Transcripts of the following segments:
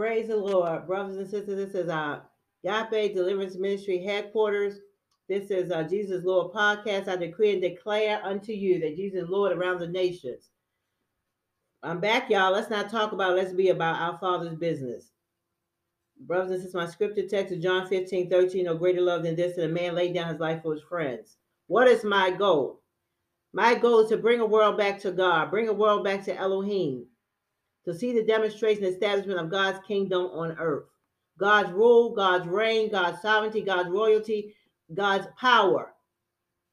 Praise the Lord, brothers and sisters. This is our Yahweh Deliverance Ministry headquarters. This is our Jesus Lord podcast. I decree and declare unto you that Jesus Lord around the nations. I'm back, y'all. Let's not talk about, let's be about our Father's business. Brothers and sisters, my scripture text is John 15, 13. No greater love than this, that a man laid down his life for his friends. What is my goal? My goal is to bring a world back to God, bring a world back to Elohim, to see the demonstration establishment of God's kingdom on earth. God's rule, God's reign, God's sovereignty, God's royalty, God's power.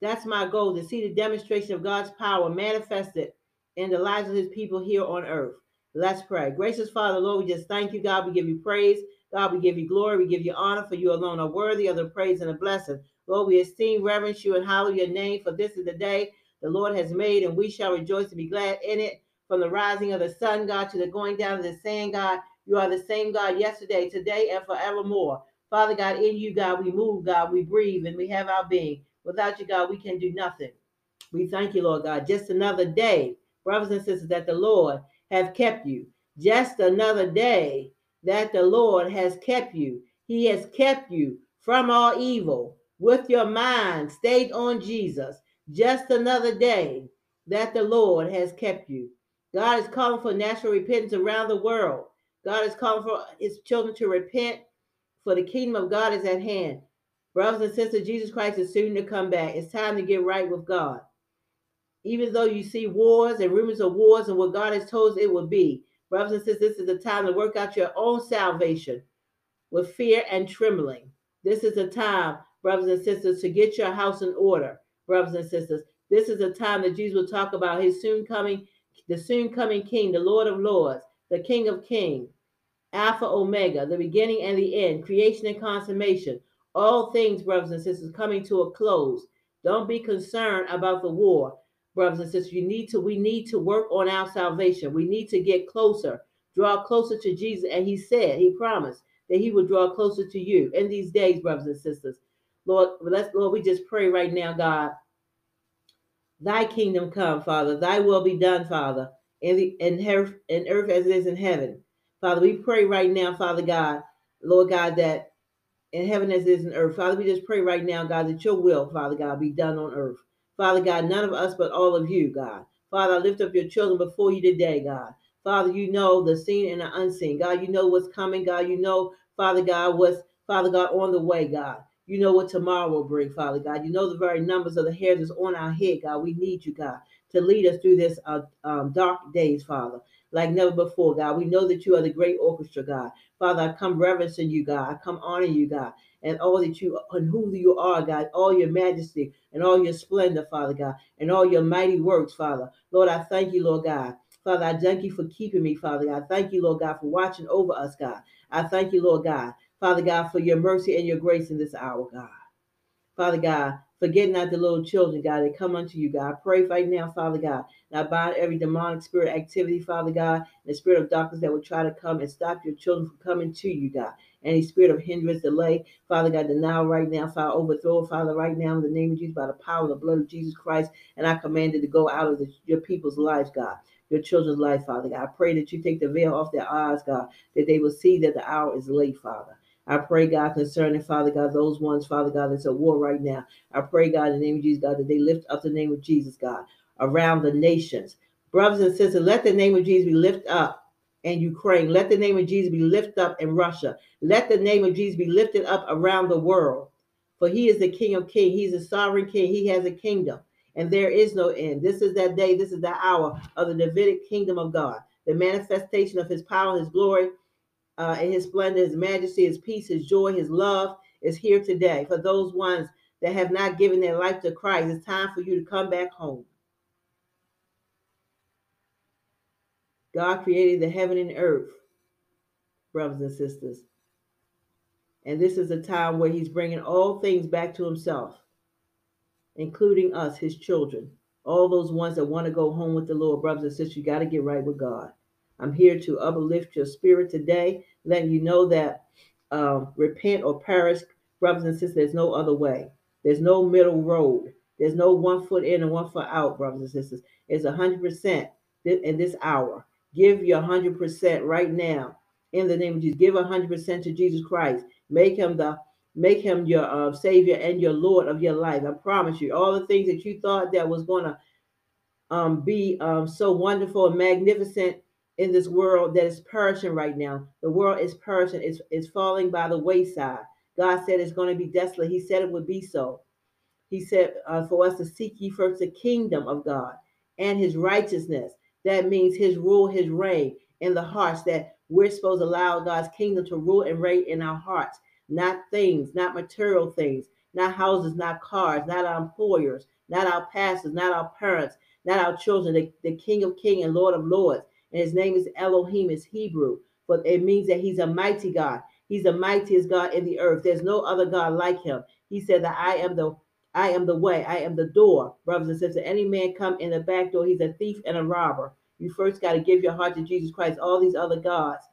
That's my goal to see the demonstration of God's power manifested in the lives of his people here on earth. Let's pray. Gracious Father, Lord, we just thank you, God. We give you praise. God, we give you glory. We give you honor, for you alone are worthy of the praise and the blessing. Lord, we esteem, reverence you, and hallow your name, for this is the day the Lord has made, and we shall rejoice and be glad in it. From the rising of the sun, God, to the going down of the sand, God, you are the same God yesterday, today, and forevermore. Father God, in you, God, we move, God, we breathe, and we have our being. Without you, God, we can do nothing. We thank you, Lord God. Just another day, brothers and sisters, that the Lord have kept you. Just another day that the Lord has kept you. He has kept you from all evil with your mind stayed on Jesus. Just another day that the Lord has kept you. God is calling for national repentance around the world. God is calling for his children to repent for the kingdom of God is at hand. Brothers and sisters, Jesus Christ is soon to come back. It's time to get right with God. Even though you see wars and rumors of wars and what God has told us it will be, brothers and sisters, this is the time to work out your own salvation with fear and trembling. This is the time, brothers and sisters, to get your house in order, brothers and sisters. This is the time that Jesus will talk about his soon coming, the soon coming King, the Lord of Lords, the King of Kings Alpha, Omega, the beginning and the end, creation and consummation. All things, brothers and sisters, coming to a close. Don't be concerned about the war, brothers and sisters. You need to, we need to work on our salvation. We need to get closer, draw closer to Jesus. And he said, he promised that he would draw closer to you in these days, brothers and sisters. Lord, let's Lord, we just pray right now, God. Thy kingdom come, Father. Thy will be done, Father, in the in, her, in earth as it is in heaven. Father, we pray right now, Father God, Lord God, that in heaven as it is in earth. Father, we just pray right now, God, that your will, Father God, be done on earth. Father God, none of us but all of you, God. Father, I lift up your children before you today, God. Father, you know the seen and the unseen. God, you know what's coming, God. You know, Father God, what's, Father God, on the way, God. You know what tomorrow will bring, Father God. You know the very numbers of the hairs that's on our head, God. We need you, God, to lead us through this uh, um, dark days, Father like never before, God. We know that you are the great orchestra, God. Father, I come reverencing you, God. I come honoring you, God, and all that you and who you are, God, all your majesty and all your splendor, Father God, and all your mighty works, Father. Lord, I thank you, Lord God. Father, I thank you for keeping me, Father God. Thank you, Lord God, for watching over us, God. I thank you, Lord God, Father God, for your mercy and your grace in this hour, God. Father God, forget not the little children, God, that come unto you, God. I pray right now, Father God, I bind every demonic spirit activity, Father God, and the spirit of darkness that will try to come and stop your children from coming to you, God. Any spirit of hindrance, delay, Father God, denial right now, Father, overthrow, Father, right now in the name of Jesus, by the power of the blood of Jesus Christ, and I command it to go out of the, your people's lives, God your children's life, Father God. I pray that you take the veil off their eyes, God, that they will see that the hour is late, Father. I pray, God, concerning, Father God, those ones, Father God, that's at war right now. I pray, God, in the name of Jesus, God, that they lift up the name of Jesus, God, around the nations. Brothers and sisters, let the name of Jesus be lifted up in Ukraine. Let the name of Jesus be lifted up in Russia. Let the name of Jesus be lifted up around the world. For he is the King of kings. He's a sovereign king. He has a kingdom, and there is no end. This is that day. This is the hour of the Davidic kingdom of God, the manifestation of his power, his glory, uh, and his splendor, his majesty, his peace, his joy, his love is here today. For those ones that have not given their life to Christ, it's time for you to come back home. God created the heaven and earth, brothers and sisters. And this is a time where he's bringing all things back to himself, including us, his children. All those ones that want to go home with the Lord, brothers and sisters, you got to get right with God. I'm here to uplift your spirit today, letting you know that um, repent or perish, brothers and sisters. There's no other way. There's no middle road. There's no one foot in and one foot out, brothers and sisters. It's a hundred percent in this hour. Give your hundred percent right now in the name of Jesus. Give 100% to Jesus Christ. Make him the make him your uh, savior and your lord of your life. I promise you, all the things that you thought that was going to um, be um, so wonderful and magnificent in this world that is perishing right now. The world is perishing, it's, it's falling by the wayside. God said it's going to be desolate. He said it would be so. He said uh, for us to seek ye first the kingdom of God and his righteousness. That means his rule, his reign in the hearts, that we're supposed to allow God's kingdom to rule and reign in our hearts, not things, not material things, not houses, not cars, not our employers, not our pastors, not our parents, not our children, the, the King of Kings and Lord of Lords. And his name is Elohim, is Hebrew, but it means that he's a mighty God. He's the mightiest God in the earth. There's no other God like him. He said that I am the I am the way, I am the door, brothers and sisters. Any man come in the back door, he's a thief and a robber. You first got to give your heart to Jesus Christ. All these other gods,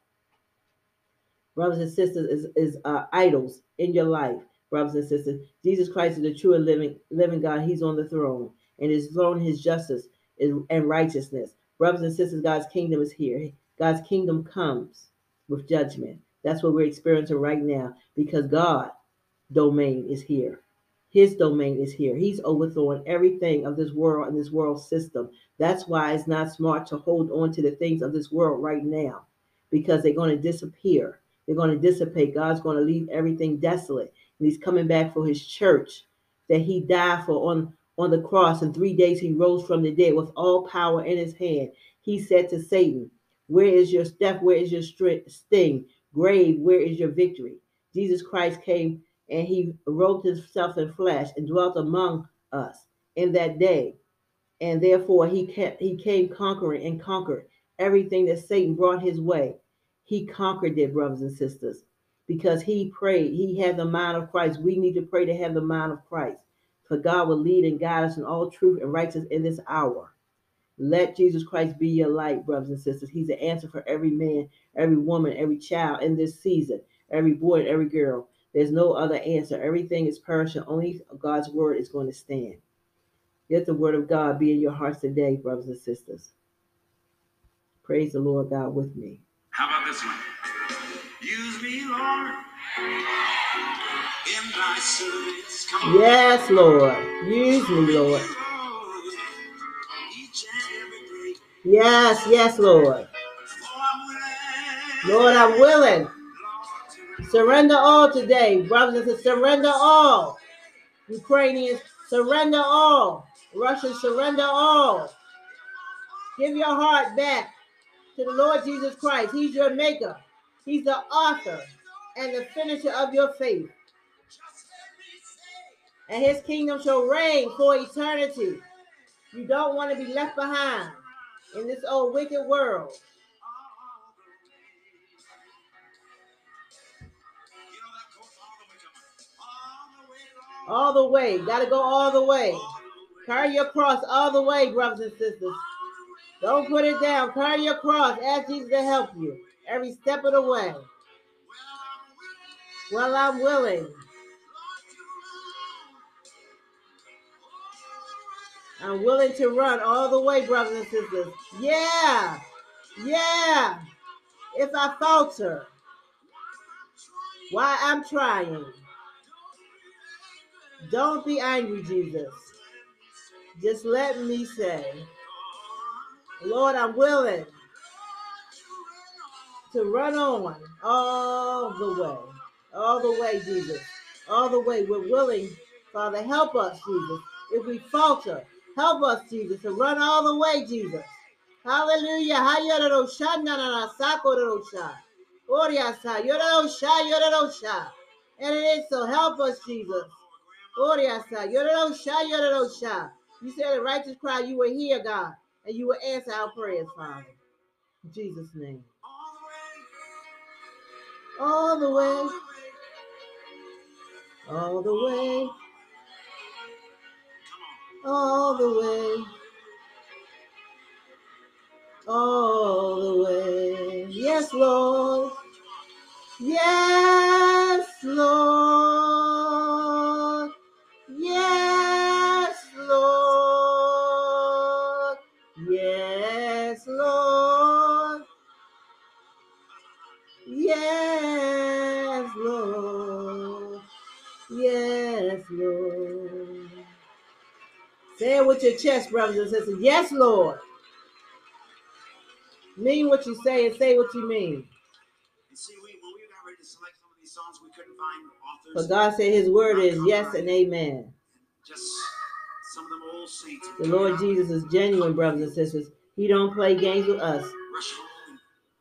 brothers and sisters, is, is uh, idols in your life, brothers and sisters. Jesus Christ is the true and living living God. He's on the throne, and his throne, his justice is, and righteousness. Brothers and sisters, God's kingdom is here. God's kingdom comes with judgment. That's what we're experiencing right now because God domain is here. His domain is here. He's overthrowing everything of this world and this world system. That's why it's not smart to hold on to the things of this world right now because they're going to disappear. They're going to dissipate. God's going to leave everything desolate. And he's coming back for his church that he died for on, on the cross. In three days, he rose from the dead with all power in his hand. He said to Satan, Where is your step? Where is your sting? Grave, where is your victory? Jesus Christ came and he robed himself in flesh and dwelt among us in that day. And therefore he kept, he came conquering and conquered everything that Satan brought his way. He conquered it, brothers and sisters, because he prayed. He had the mind of Christ. We need to pray to have the mind of Christ. For God will lead and guide us in all truth and righteousness in this hour. Let Jesus Christ be your light, brothers and sisters. He's the answer for every man, every woman, every child in this season, every boy and every girl. There's no other answer. Everything is perishing. Only God's word is going to stand. Let the word of God be in your hearts today, brothers and sisters. Praise the Lord God with me. How about this one? Use me, Lord, in thy service. Come on. Yes, Lord. Use me, Lord. Yes, yes, Lord. Lord, I'm willing. Surrender all today, brothers and sisters. Surrender all. Ukrainians, surrender all. Russians, surrender all. Give your heart back to the Lord Jesus Christ. He's your maker. He's the author and the finisher of your faith. And his kingdom shall reign for eternity. You don't want to be left behind in this old wicked world. all the way. Got to go all the way. Carry your cross all the way, brothers and sisters. Don't put it down. Carry your cross. Ask Jesus to help you every step of the way. Well, I'm willing. I'm willing to run all the way, brothers and sisters. Yeah. Yeah. If I falter, why I'm trying. Don't be angry, Jesus. Just let me say, Lord, I'm willing to run on all the way. All the way, Jesus. All the way. We're willing, Father. Help us, Jesus. If we falter, help us, Jesus, to run all the way, Jesus. Hallelujah. And it is so. Help us, Jesus. You said a righteous cry, you will hear God, and you will answer our prayers, Father. In Jesus' name. All the way. All the way. All the way. All the way. All the way. Yes, Lord. Yes, Lord. Your chest, brothers and sisters. Yes, Lord. Mean what you say and say what you mean. And see, we when we got ready to select some of these songs, we couldn't find authors. But God said his word is yes and amen. Just some of them old saints. The Lord Jesus is genuine, brothers and sisters. He don't play games with us.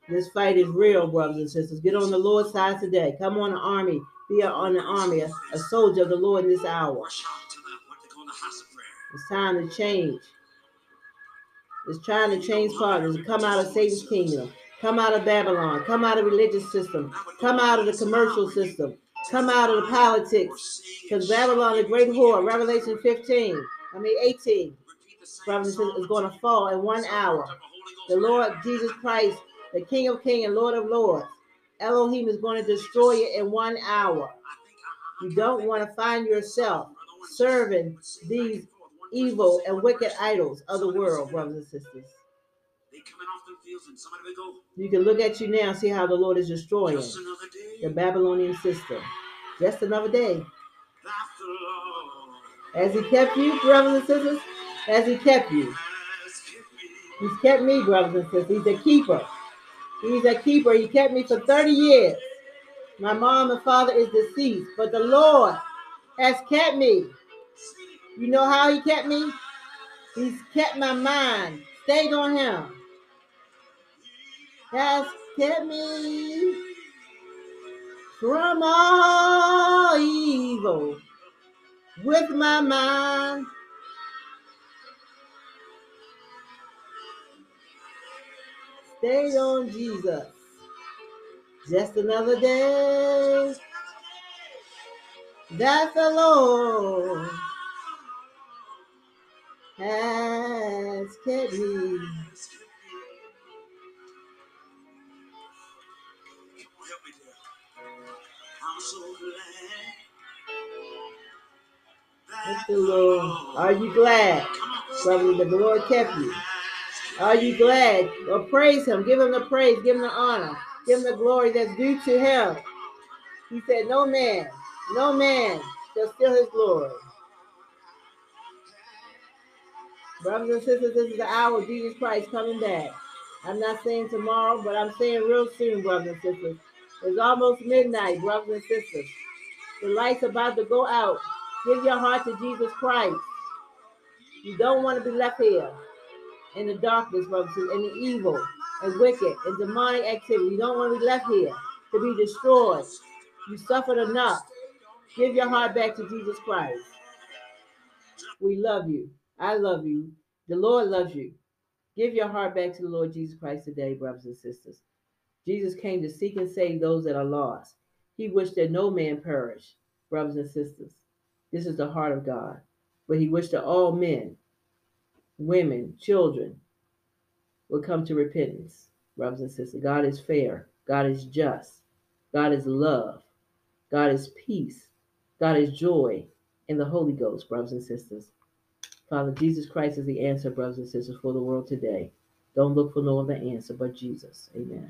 This fight is real, brothers and sisters. Get on the Lord's side today. Come on the army. Be on the army, a, a soldier of the Lord in this hour. It's time to change. It's trying to change partners. Come out of Satan's kingdom. Come out of Babylon. Come out of religious system. Come out of the commercial system. Come out of the politics. Because Babylon, the great whore, Revelation 15, I mean 18, brothers and sisters, is going to fall in one hour. The Lord Jesus Christ, the King of Kings and Lord of Lords, Elohim is going to destroy it in one hour. You don't want to find yourself serving these evil and wicked idols of the world, brothers and sisters. They coming off them fields and somebody will go. You can look at you now and see how the Lord is destroying Just another day. the Babylonian system. Just another day. As He kept you, brothers and sisters, as He kept you. has kept me. He's kept me, brothers and sisters. He's a keeper. He's a keeper. He kept me for 30 years. My mom and father is deceased, but the Lord has kept me. You know how He kept me? He's kept my mind stayed on Him. Has kept me from all evil with my mind. Stayed on Jesus. Just another day that the Lord so glad. Thank the Lord. Are you glad, brother, that the Lord kept you? Are you glad? Or praise him. Give him the praise. Give him the honor. Give him the glory that's due to him. He said, No man, no man shall steal his glory. Brothers and sisters, this is the hour of Jesus Christ coming back. I'm not saying tomorrow, but I'm saying real soon, brothers and sisters. It's almost midnight, brothers and sisters. The light's about to go out. Give your heart to Jesus Christ. You don't want to be left here in the darkness, brothers, and sisters, in the evil and wicked and demonic activity. You don't want to be left here to be destroyed. You suffered enough. Give your heart back to Jesus Christ. We love you. I love you. The Lord loves you. Give your heart back to the Lord Jesus Christ today, brothers and sisters. Jesus came to seek and save those that are lost. He wished that no man perish, brothers and sisters. This is the heart of God. But he wished that all men, women, children would come to repentance, brothers and sisters. God is fair. God is just. God is love. God is peace. God is joy in the Holy Ghost, brothers and sisters. Father, Jesus Christ is the answer, brothers and sisters, for the world today. Don't look for no other answer but Jesus. Amen.